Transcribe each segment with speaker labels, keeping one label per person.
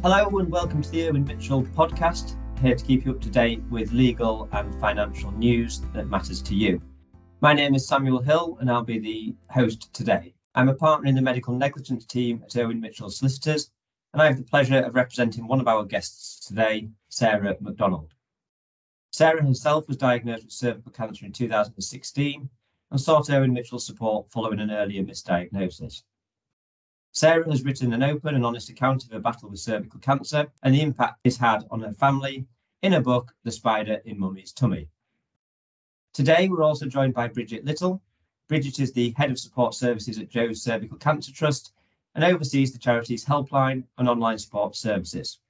Speaker 1: Hello and welcome to the Irwin Mitchell podcast, here to keep you up to date with legal and financial news that matters to you. My name is Samuel Hill and I'll be the host today. I'm a partner in the medical negligence team at Irwin Mitchell Solicitors, and I have the pleasure of representing one of our guests today, Sarah McDonald. Sarah herself was diagnosed with cervical cancer in 2016 and sought Irwin Mitchell support following an earlier misdiagnosis. Sarah has written an open and honest account of her battle with cervical cancer and the impact this had on her family in her book, The Spider in Mummy's Tummy. Today, we're also joined by Bridget Little. Bridget is the Head of Support Services at Jo's Cervical Cancer Trust and oversees the charity's helpline and online support services.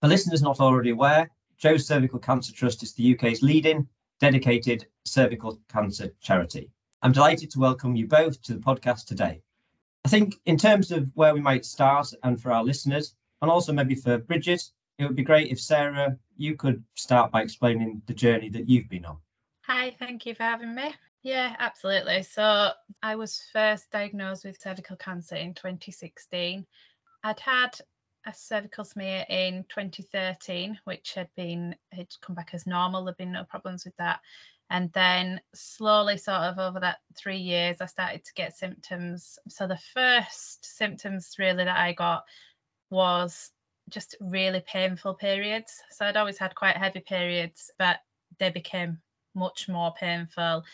Speaker 1: For listeners not already aware, Jo's Cervical Cancer Trust is the UK's leading dedicated cervical cancer charity. I'm delighted to welcome you both to the podcast today. I think, in terms of where we might start, and for our listeners, and also maybe for Bridget, it would be great if Sarah, you could start by explaining the journey that you've been on.
Speaker 2: Hi, thank you for having me. Yeah, absolutely. So, I was first diagnosed with cervical cancer in 2016. I'd had a cervical smear in 2013, which had been had come back as normal. There'd been no problems with that. And then slowly, sort of over that three years, I started to get symptoms. So the first symptoms really that I got was just really painful periods. So I'd always had quite heavy periods, but they became much more painful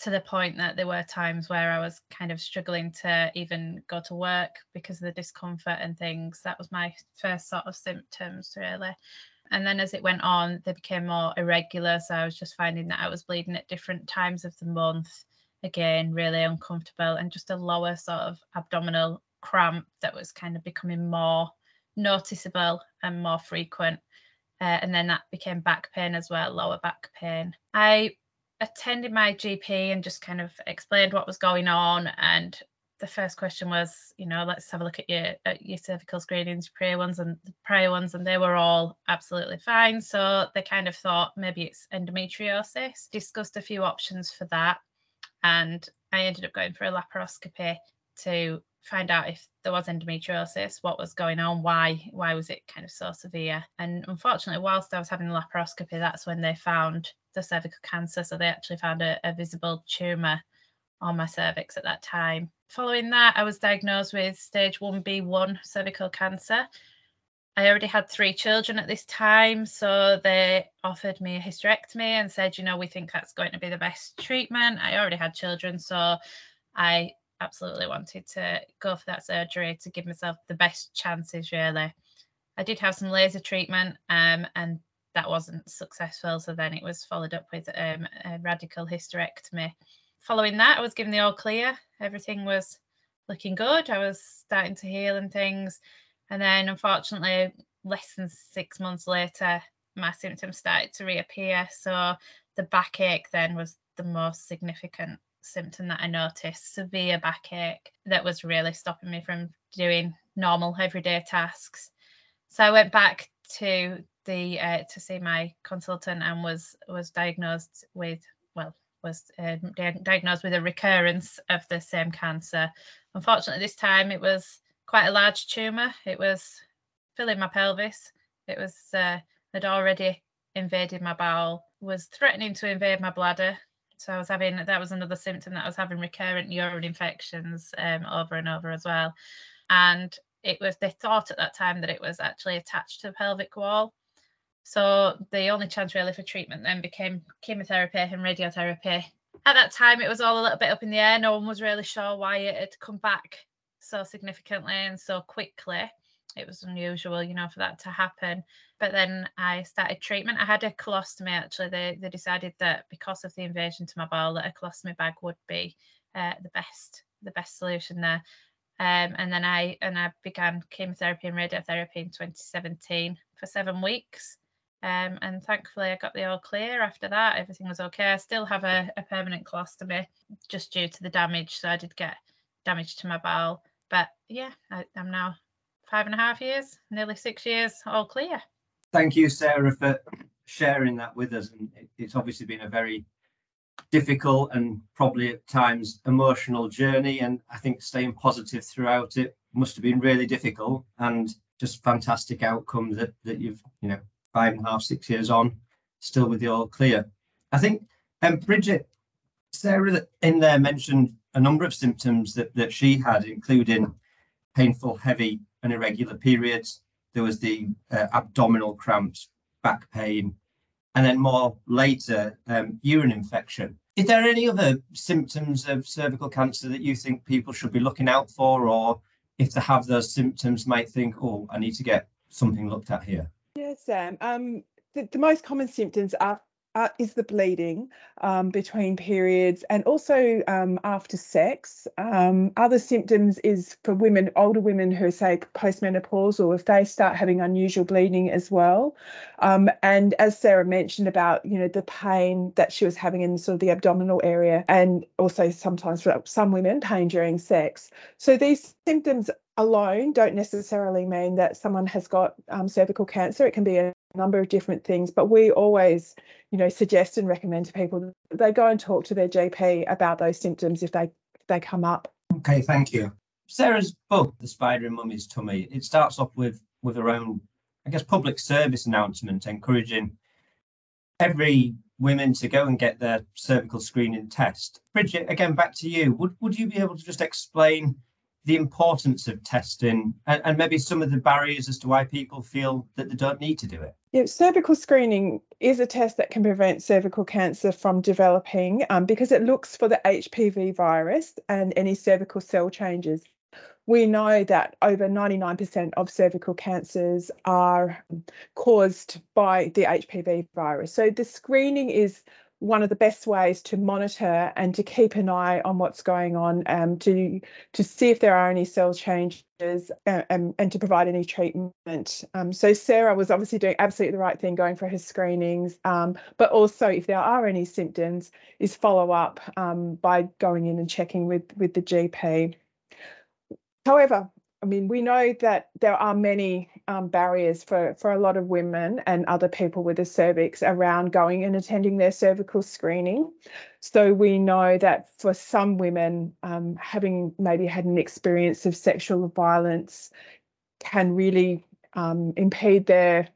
Speaker 2: to the point that there were times where I was kind of struggling to even go to work because of the discomfort and things. That was my first sort of symptoms, really. And then as it went on, they became more irregular. So I was just finding that I was bleeding at different times of the month. Again, really uncomfortable and just a lower sort of abdominal cramp that was kind of becoming more noticeable and more frequent. Uh, and then that became back pain as well, lower back pain. I attended my GP and just kind of explained what was going on and the first question was, you know, let's have a look at your at your cervical screenings, your prior ones and the prior ones, and they were all absolutely fine. So they kind of thought maybe it's endometriosis. Discussed a few options for that, and I ended up going for a laparoscopy to find out if there was endometriosis, what was going on, why why was it kind of so severe. And unfortunately, whilst I was having the laparoscopy, that's when they found the cervical cancer. So they actually found a, a visible tumour on my cervix at that time. Following that, I was diagnosed with stage 1B1 cervical cancer. I already had three children at this time, so they offered me a hysterectomy and said, you know, we think that's going to be the best treatment. I already had children, so I absolutely wanted to go for that surgery to give myself the best chances, really. I did have some laser treatment, um, and that wasn't successful. So then it was followed up with um, a radical hysterectomy following that, I was given the all clear. Everything was looking good. I was starting to heal and things. And then, unfortunately, less than six months later, my symptoms started to reappear. So the backache then was the most significant symptom that I noticed severe backache that was really stopping me from doing normal everyday tasks. So I went back to the uh, to see my consultant and was was diagnosed with well was uh, diagnosed with a recurrence of the same cancer. Unfortunately, this time it was quite a large tumour. It was filling my pelvis. It was uh, had already invaded my bowel, was threatening to invade my bladder. So I was having that was another symptom that I was having recurrent urine infections um, over and over as well. And it was they thought at that time that it was actually attached to the pelvic wall. So the only chance really for treatment then became chemotherapy and radiotherapy. At that time, it was all a little bit up in the air. No one was really sure why it had come back so significantly and so quickly. It was unusual, you know, for that to happen. But then I started treatment. I had a colostomy actually. They, they decided that because of the invasion to my bowel, that a colostomy bag would be uh, the best the best solution there. Um, and then I and I began chemotherapy and radiotherapy in 2017 for seven weeks. Um, and thankfully, I got the all clear after that. Everything was okay. I still have a, a permanent colostomy just due to the damage. So I did get damage to my bowel. But yeah, I, I'm now five and a half years, nearly six years, all clear.
Speaker 1: Thank you, Sarah, for sharing that with us. And it's obviously been a very difficult and probably at times emotional journey. And I think staying positive throughout it must have been really difficult. And just fantastic outcome that that you've you know five and a half six years on still with the all clear. I think um, Bridget Sarah in there mentioned a number of symptoms that that she had, including painful, heavy, and irregular periods. There was the uh, abdominal cramps, back pain, and then more later, um, urine infection. Is there any other symptoms of cervical cancer that you think people should be looking out for, or if they have those symptoms, might think, oh, I need to get something looked at here?
Speaker 3: Yes, Sam. Um, the, the most common symptoms are uh, is the bleeding um, between periods and also um, after sex. Um, other symptoms is for women, older women who are, say, postmenopausal, if they start having unusual bleeding as well. Um, and as Sarah mentioned about, you know, the pain that she was having in sort of the abdominal area and also sometimes for some women, pain during sex. So these symptoms alone don't necessarily mean that someone has got um, cervical cancer. It can be a number of different things, but we always, you know, suggest and recommend to people they go and talk to their GP about those symptoms if they if they come up.
Speaker 1: Okay, thank you. Sarah's book, The Spider in Mummy's Tummy, it starts off with with her own, I guess, public service announcement encouraging every women to go and get their cervical screening test. Bridget, again, back to you. Would would you be able to just explain the importance of testing and, and, maybe some of the barriers as to why people feel that they don't need to do it?
Speaker 3: Yeah, cervical screening is a test that can prevent cervical cancer from developing um, because it looks for the HPV virus and any cervical cell changes. We know that over 99% of cervical cancers are caused by the HPV virus. So the screening is one of the best ways to monitor and to keep an eye on what's going on um, to to see if there are any cell changes uh, and, and to provide any treatment. Um, so Sarah was obviously doing absolutely the right thing going for her screenings, um, but also if there are any symptoms, is follow up um, by going in and checking with with the GP. However, I mean, we know that there are many um, barriers for, for a lot of women and other people with a cervix around going and attending their cervical screening. So we know that for some women, um, having maybe had an experience of sexual violence can really um, impede their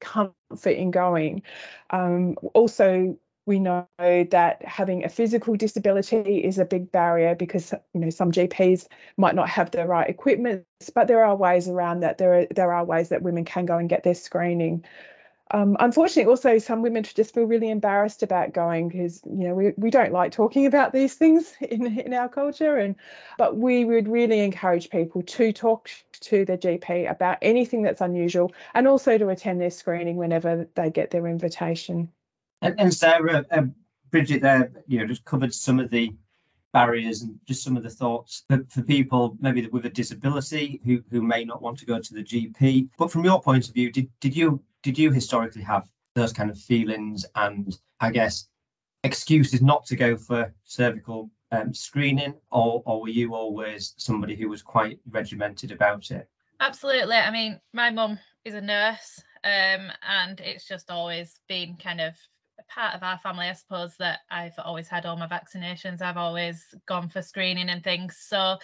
Speaker 3: comfort in going. Um, also, we know that having a physical disability is a big barrier because you know some GPs might not have the right equipment, but there are ways around that. There are there are ways that women can go and get their screening. Um, unfortunately, also some women just feel really embarrassed about going because you know we, we don't like talking about these things in, in our culture, and but we would really encourage people to talk to their GP about anything that's unusual, and also to attend their screening whenever they get their invitation.
Speaker 1: And, and Sarah, uh, Bridget, there, you know, just covered some of the barriers and just some of the thoughts for, for people maybe with a disability who who may not want to go to the GP. But from your point of view, did did you did you historically have those kind of feelings and I guess excuses not to go for cervical um, screening, or or were you always somebody who was quite regimented about it?
Speaker 2: Absolutely. I mean, my mum is a nurse, um, and it's just always been kind of part of our family, I suppose, that I've always had all my vaccinations. I've always gone for screening and things. So,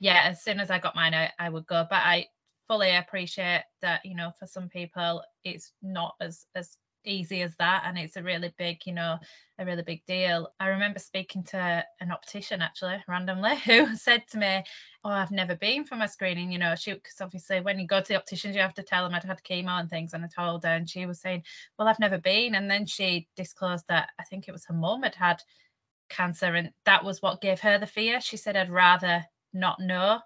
Speaker 2: yeah, as soon as I got mine, I, I would go. But I fully appreciate that, you know, for some people, it's not as as easy as that and it's a really big you know a really big deal. I remember speaking to an optician actually randomly who said to me oh i've never been for my screening you know she because obviously when you go to the opticians you have to tell them i'd had chemo and things and i told her and she was saying well i've never been and then she disclosed that i think it was her mum had had cancer and that was what gave her the fear. She said i'd rather not know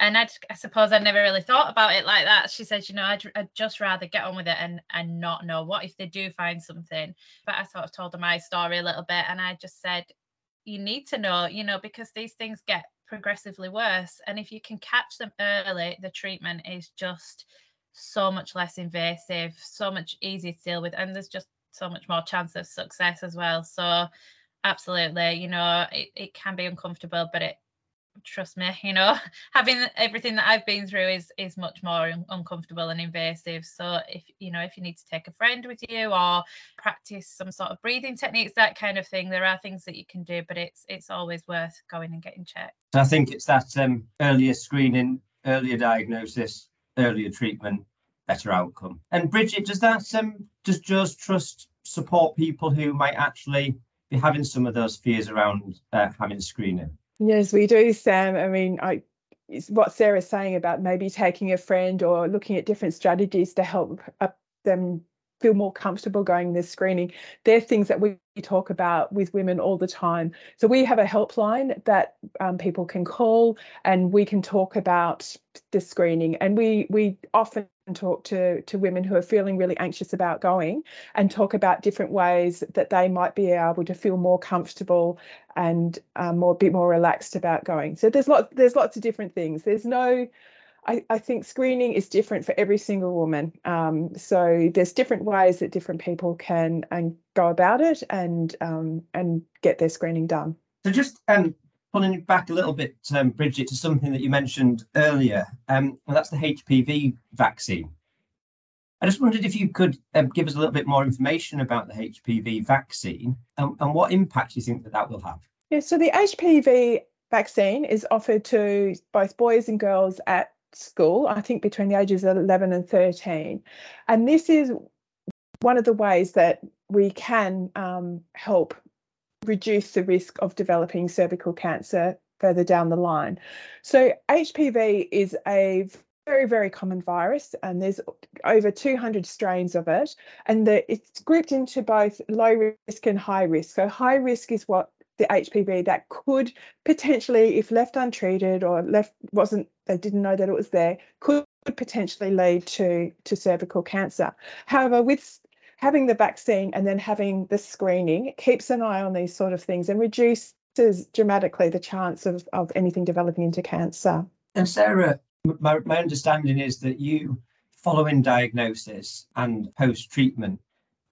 Speaker 2: and I'd, I suppose I'd never really thought about it like that. She said, you know, I'd, I'd, just rather get on with it and and not know what if they do find something. But I sort of told her my story a little bit, and I just said, you need to know, you know, because these things get progressively worse, and if you can catch them early, the treatment is just so much less invasive, so much easier to deal with, and there's just so much more chance of success as well. So absolutely, you know, it, it can be uncomfortable, but it trust me you know having everything that i've been through is is much more un- uncomfortable and invasive so if you know if you need to take a friend with you or practice some sort of breathing techniques that kind of thing there are things that you can do but it's it's always worth going and getting checked
Speaker 1: i think it's that um, earlier screening earlier diagnosis earlier treatment, better outcome. And Bridget, does that um, does Jo's Trust support people who might actually be having some of those fears around uh, having screening?
Speaker 3: Yes, we do, Sam. I mean, I what Sarah's saying about maybe taking a friend or looking at different strategies to help uh, them feel more comfortable going this screening. They're things that we talk about with women all the time. So we have a helpline that um, people can call and we can talk about the screening. And we we often talk to, to women who are feeling really anxious about going and talk about different ways that they might be able to feel more comfortable and um, more bit more relaxed about going. So there's lots there's lots of different things. There's no I, I, think screening is different for every single woman. Um, so there's different ways that different people can and go about it and um, and get their screening done.
Speaker 1: So just um, pulling back a little bit, um, Bridget, to something that you mentioned earlier, um, and that's the HPV vaccine. I just wondered if you could um, give us a little bit more information about the HPV vaccine and, and what impact you think that that will have.
Speaker 3: Yeah, so the HPV vaccine is offered to both boys and girls at school, I think between the ages of 11 and 13. And this is one of the ways that we can um, help reduce the risk of developing cervical cancer further down the line. So, HPV is a very, very common virus, and there's over 200 strains of it. And the, it's grouped into both low risk and high risk. So, high risk is what the HPV that could potentially, if left untreated or left wasn't, they didn't know that it was there, could potentially lead to to cervical cancer. However, with having the vaccine and then having the screening, it keeps an eye on these sort of things and reduces dramatically the chance of, of anything developing into cancer.
Speaker 1: And Sarah, my, my understanding is that you, following diagnosis and post treatment,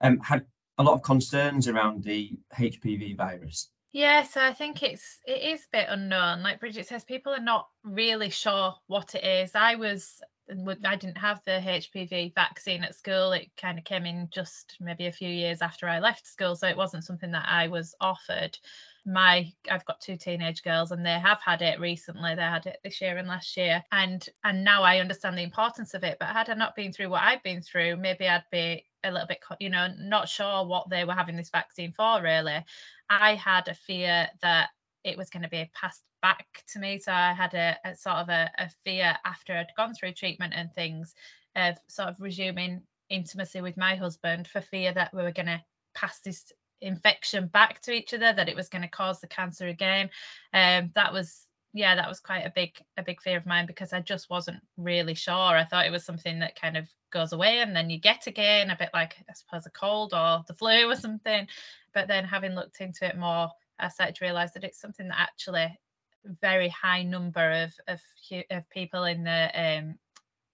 Speaker 1: um, had a lot of concerns around the HPV virus.
Speaker 2: Yeah, so I think it's it is a bit unknown. Like Bridget says, people are not really sure what it is. I was I didn't have the HPV vaccine at school. It kind of came in just maybe a few years after I left school, so it wasn't something that I was offered. My I've got two teenage girls and they have had it recently. They had it this year and last year, and and now I understand the importance of it. But had I not been through what I've been through, maybe I'd be a little bit, you know, not sure what they were having this vaccine for really. I had a fear that it was going to be passed back to me. So I had a, a sort of a, a, fear after I'd gone through treatment and things of sort of resuming intimacy with my husband for fear that we were going to pass this infection back to each other, that it was going to cause the cancer again. Um, that was yeah, that was quite a big a big fear of mine because I just wasn't really sure. I thought it was something that kind of goes away and then you get again, a bit like I suppose a cold or the flu or something. But then having looked into it more, I started to realise that it's something that actually a very high number of of, of people in the um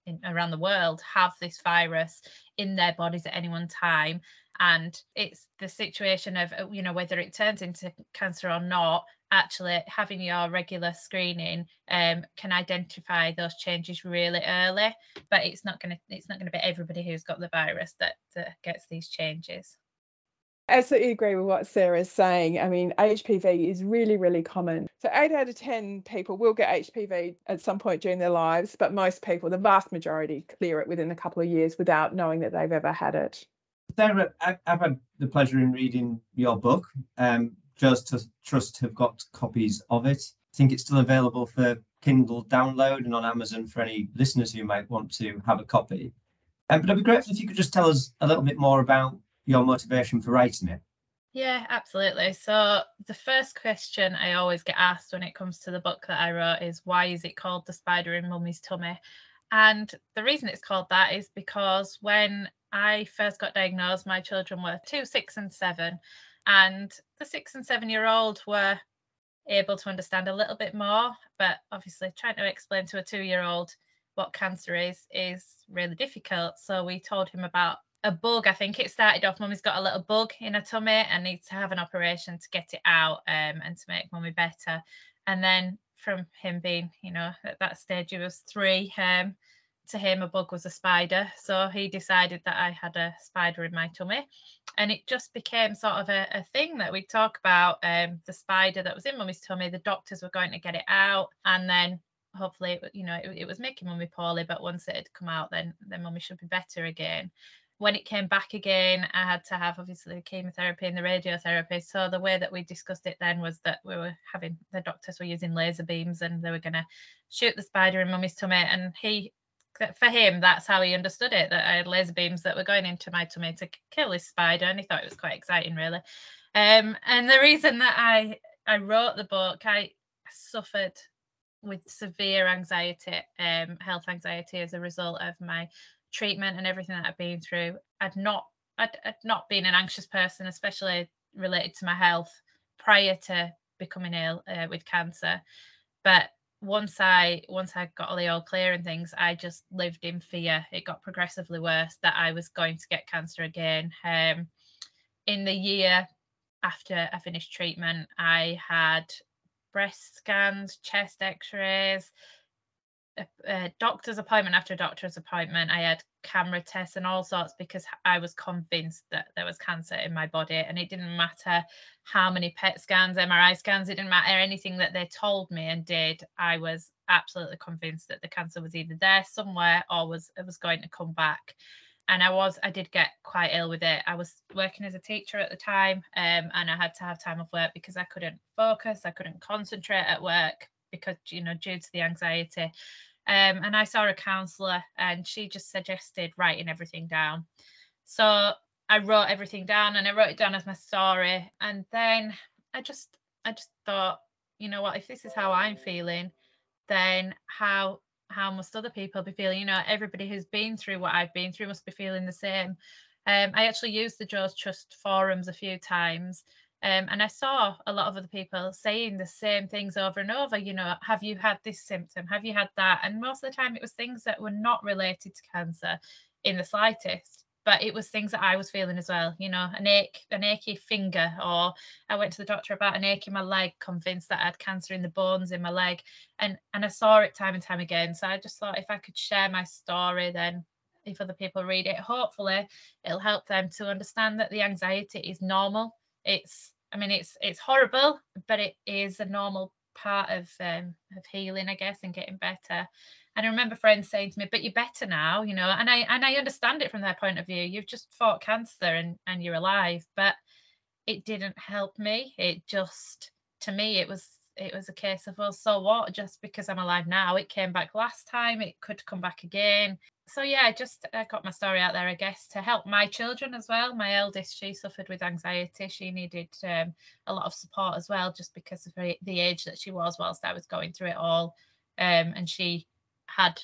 Speaker 2: in, around the world have this virus in their bodies at any one time and it's the situation of you know whether it turns into cancer or not actually having your regular screening um, can identify those changes really early but it's not going to it's not going to be everybody who's got the virus that, that gets these changes.
Speaker 3: I absolutely agree with what sarah's saying. I mean hpv is really really common. So 8 out of 10 people will get hpv at some point during their lives but most people the vast majority clear it within a couple of years without knowing that they've ever had it.
Speaker 1: Sarah, I've had the pleasure in reading your book. Um, Jo's Trust have got copies of it. I think it's still available for Kindle download and on Amazon for any listeners who might want to have a copy. Um, but I'd be grateful if you could just tell us a little bit more about your motivation for writing it.
Speaker 2: Yeah, absolutely. So, the first question I always get asked when it comes to the book that I wrote is why is it called The Spider in Mummy's Tummy? And the reason it's called that is because when I first got diagnosed, my children were two, six, and seven and the six and seven year old were able to understand a little bit more but obviously trying to explain to a two year old what cancer is is really difficult. So we told him about a bug. I think it started off mummy's got a little bug in her tummy and needs to have an operation to get it out um, and to make mummy better. And then from him being you know at that stage he was three um, to him a bug was a spider so he decided that i had a spider in my tummy and it just became sort of a, a thing that we talk about um, the spider that was in mummy's tummy the doctors were going to get it out and then hopefully, you know, it, it was making mummy poorly, but once it had come out, then then mummy should be better again. When it came back again, I had to have obviously the chemotherapy and the radiotherapy. So the way that we discussed it then was that we were having the doctors were using laser beams and they were going to shoot the spider in mummy's tummy. And he, for him, that's how he understood it that I had laser beams that were going into my tummy to kill this spider. And he thought it was quite exciting, really. Um, and the reason that I I wrote the book, I suffered with severe anxiety, um, health anxiety as a result of my treatment and everything that I've been through. I'd not, I'd, I'd not been an anxious person, especially related to my health prior to becoming ill uh, with cancer. But once I once I got all the all clear and things, I just lived in fear. It got progressively worse that I was going to get cancer again. Um, in the year after I finished treatment, I had breast scans, chest x-rays, a, a, doctor's appointment after a doctor's appointment. I had camera tests and all sorts because I was convinced that there was cancer in my body. And it didn't matter how many PET scans, MRI scans, it didn't matter anything that they told me and did. I was absolutely convinced that the cancer was either there somewhere or was it was going to come back and I was I did get quite ill with it. I was working as a teacher at the time, um, and I had to have time off work because I couldn't focus, I couldn't concentrate at work because you know due to the anxiety. Um, and I saw a counsellor, and she just suggested writing everything down. So I wrote everything down, and I wrote it down as my story. And then I just I just thought, you know what, if this is how I'm feeling, then how how must other people be feeling? You know, everybody who's been through what I've been through must be feeling the same. Um, I actually used the Jo's Trust forums a few times. Um, and I saw a lot of other people saying the same things over and over. You know, have you had this symptom? Have you had that? And most of the time, it was things that were not related to cancer in the slightest but it was things that I was feeling as well, you know, an ache, an achy finger, or I went to the doctor about an ache in my leg, convinced that I had cancer in the bones in my leg. And and I saw it time and time again. So I just thought if I could share my story, then if other people read it, hopefully it'll help them to understand that the anxiety is normal. It's I mean it's it's horrible, but it is a normal part of um of healing, I guess, and getting better. And I remember friends saying to me, "But you're better now," you know, and I and I understand it from their point of view. You've just fought cancer and and you're alive, but it didn't help me. It just to me it was it was a case of well, so what? Just because I'm alive now, it came back last time. It could come back again. So yeah, I just got my story out there, I guess, to help my children as well. My eldest, she suffered with anxiety. She needed um, a lot of support as well, just because of the age that she was whilst I was going through it all. Um, and she had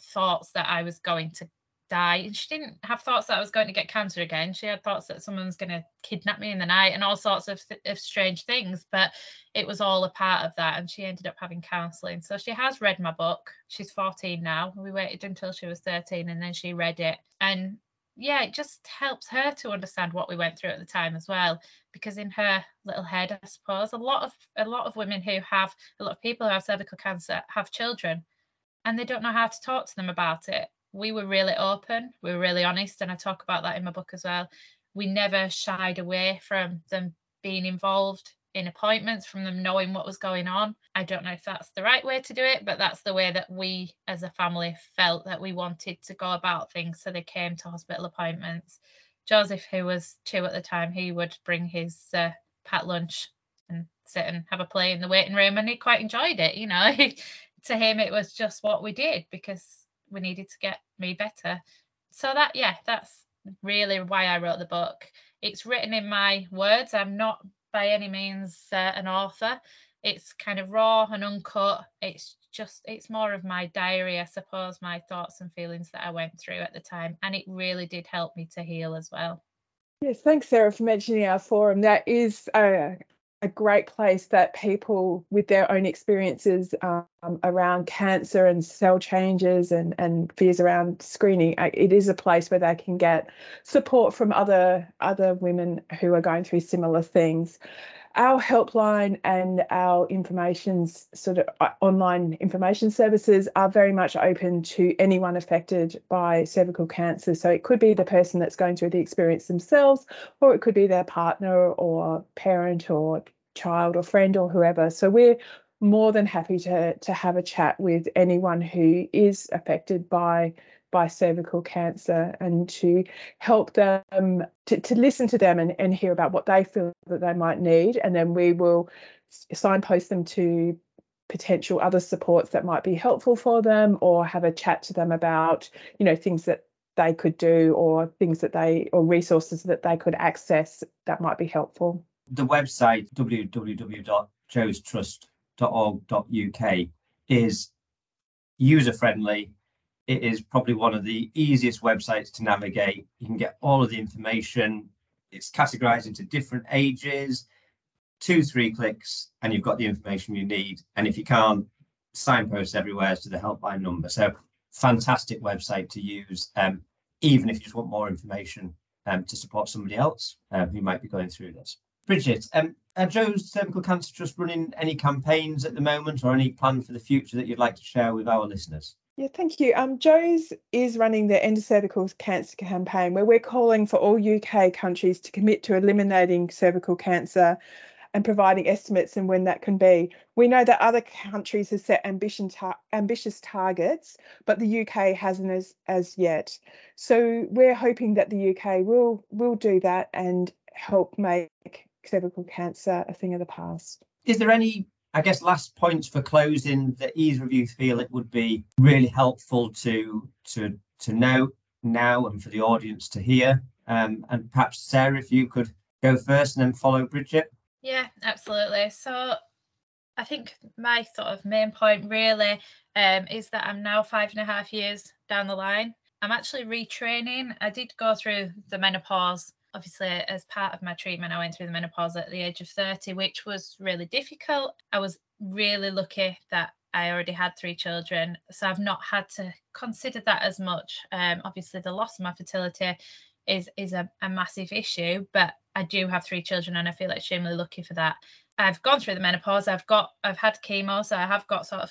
Speaker 2: thoughts that I was going to die. And she didn't have thoughts that I was going to get cancer again. She had thoughts that someone's going to kidnap me in the night and all sorts of, th- of strange things. But it was all a part of that. And she ended up having counselling. So she has read my book. She's 14 now. We waited until she was 13 and then she read it. And yeah, it just helps her to understand what we went through at the time as well. Because in her little head, I suppose, a lot of a lot of women who have a lot of people who have cervical cancer have children and they don't know how to talk to them about it. We were really open, we were really honest, and I talk about that in my book as well. We never shied away from them being involved in appointments, from them knowing what was going on. I don't know if that's the right way to do it, but that's the way that we as a family felt that we wanted to go about things. So they came to hospital appointments. Joseph, who was two at the time, he would bring his uh, pat lunch and sit and have a play in the waiting room, and he quite enjoyed it. You know, to him it was just what we did because we needed to get me better. So that yeah that's really why i wrote the book. It's written in my words. I'm not by any means uh, an author. It's kind of raw and uncut. It's just it's more of my diary i suppose my thoughts and feelings that i went through at the time and it really did help me to heal as well.
Speaker 3: Yes, thanks, Sarah, for mentioning our forum. That is a, a great place that people with their own experiences um, around cancer and cell changes and, and fears around screening, it is a place where they can get support from other other women who are going through similar things. Our helpline and our information sort of uh, online information services are very much open to anyone affected by cervical cancer. So it could be the person that's going through the experience themselves, or it could be their partner or parent or child or friend or whoever. So we're more than happy to to have a chat with anyone who is affected by by cervical cancer and to help them to, to listen to them and, and hear about what they feel that they might need and then we will signpost them to potential other supports that might be helpful for them or have a chat to them about you know things that they could do or things that they or resources that they could access that might be helpful
Speaker 1: the website www.jostrust.org.uk is user friendly it is probably one of the easiest websites to navigate you can get all of the information it's categorized into different ages two, three clicks, and you've got the information you need. And if you can't, signposts everywhere to the helpline number. So fantastic website to use, um, even if you just want more information um, to support somebody else um, who might be going through this. Bridget, um, are Jo's Cervical Cancer Trust running any campaigns at the moment or any plan for the future that you'd like to share with our listeners?
Speaker 3: Yeah, thank you. Um, Jo's is running the End Cervical Cancer campaign where we're calling for all UK countries to commit to eliminating cervical cancer and providing estimates and when that can be. We know that other countries have set tar- ambitious targets, but the UK hasn't as, as yet. So we're hoping that the UK will will do that and help make cervical cancer a thing of the past.
Speaker 1: Is there any, I guess, last points for closing that either of you feel it would be really helpful to to to know now and for the audience to hear? Um, and perhaps Sarah, if you could go first and then follow Bridget.
Speaker 2: Yeah, absolutely. So I think my sort of main point really um, is that I'm now five and a half years down the line. I'm actually retraining. I did go through the menopause. Obviously, as part of my treatment, I went through the menopause at the age of 30, which was really difficult. I was really lucky that I already had three children. So I've not had to consider that as much. Um, obviously, the loss of my fertility is is a, a massive issue, but I do have three children and I feel extremely lucky for that. I've gone through the menopause. I've got I've had chemo, so I have got sort of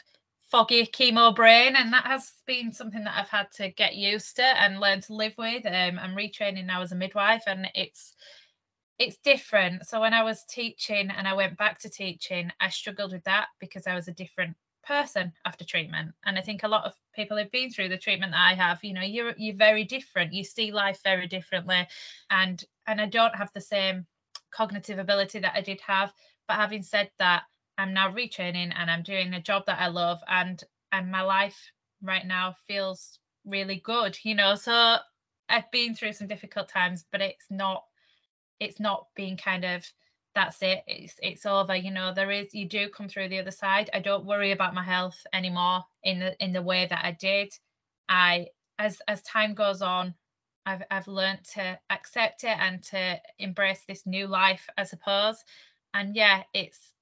Speaker 2: foggy chemo brain, and that has been something that I've had to get used to and learn to live with. Um, I'm retraining now as a midwife, and it's it's different. So when I was teaching and I went back to teaching, I struggled with that because I was a different person after treatment. And i think a lot of people have been through the treatment that i have. You know you're you're very different. You see life very differently. And and i don't have the same cognitive ability that i did have. But having said that i'm now retraining and i'm doing a job that i love and and my life right now feels really good you know? So i've been through some difficult times but it's not it's not being kind of that's it it's it's over you know? There is you do come through the other side. I don't worry about my health anymore in the in the way that i did. I as as time goes on i've i've learned to accept it and to embrace this new life i suppose. And yeah it's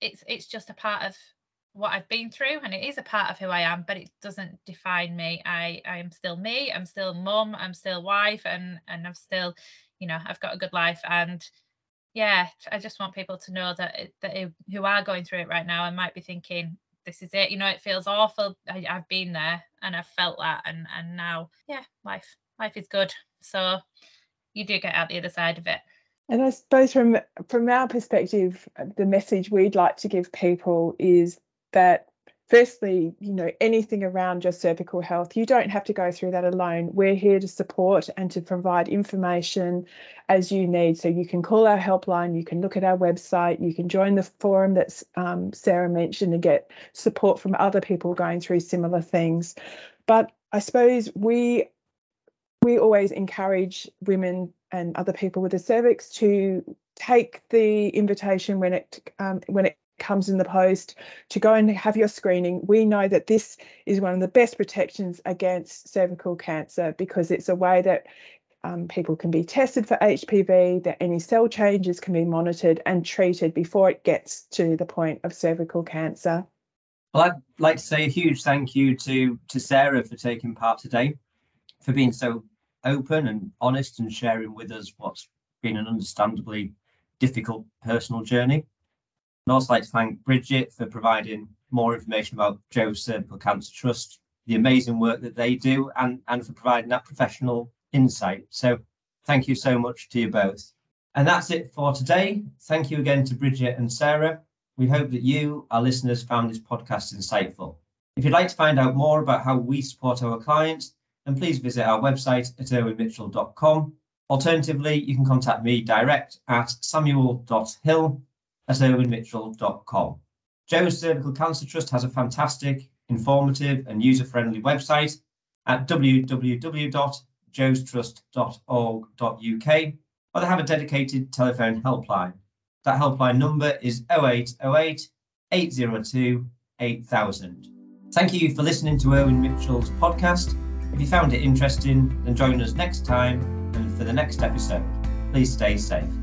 Speaker 2: it's it's just a part of what I've been through and it is a part of who I am but it doesn't define me I I am still me I'm still mum I'm still wife and and I'm still you know I've got a good life and yeah, I just want people to know that that who are going through it right now and might be thinking, this is it. You know, it feels awful. I, have been there and I've felt that, and and now, yeah, life life is good. So you do get out the other side of it.
Speaker 3: And I suppose from from our perspective, the message we'd like to give people is that firstly, you know, anything around your cervical health, you don't have to go through that alone. We're here to support and to provide information as you need. So you can call our helpline, you can look at our website, you can join the forum that um, Sarah mentioned and get support from other people going through similar things. But I suppose we we always encourage women and other people with the cervix to take the invitation when it um, when it comes in the post to go and have your screening. We know that this is one of the best protections against cervical cancer because it's a way that um, people can be tested for HPV, that any cell changes can be monitored and treated before it gets to the point of cervical cancer.
Speaker 1: Well, I'd like to say a huge thank you to, to Sarah for taking part today, for being so open and honest and sharing with us what's been an understandably difficult personal journey. I'd also like to thank Bridget for providing more information about Jo's Cervical Cancer Trust, the amazing work that they do, and, and for providing that professional insight. So thank you so much to you both. And that's it for today. Thank you again to Bridget and Sarah. We hope that you, our listeners, found this podcast insightful. If you'd like to find out more about how we support our clients, then please visit our website at irwinmitchell.com. Alternatively, you can contact me direct at samuel.hill at irwinmitchell.com. Jo's Cervical Cancer Trust has a fantastic, informative, and user friendly website at www.jostrust.org.uk, or they have a dedicated telephone helpline. That helpline number is 0808 802 8000. Thank you for listening to Irwin Mitchell's podcast. If you found it interesting, then join us next time and for the next episode. Please stay safe.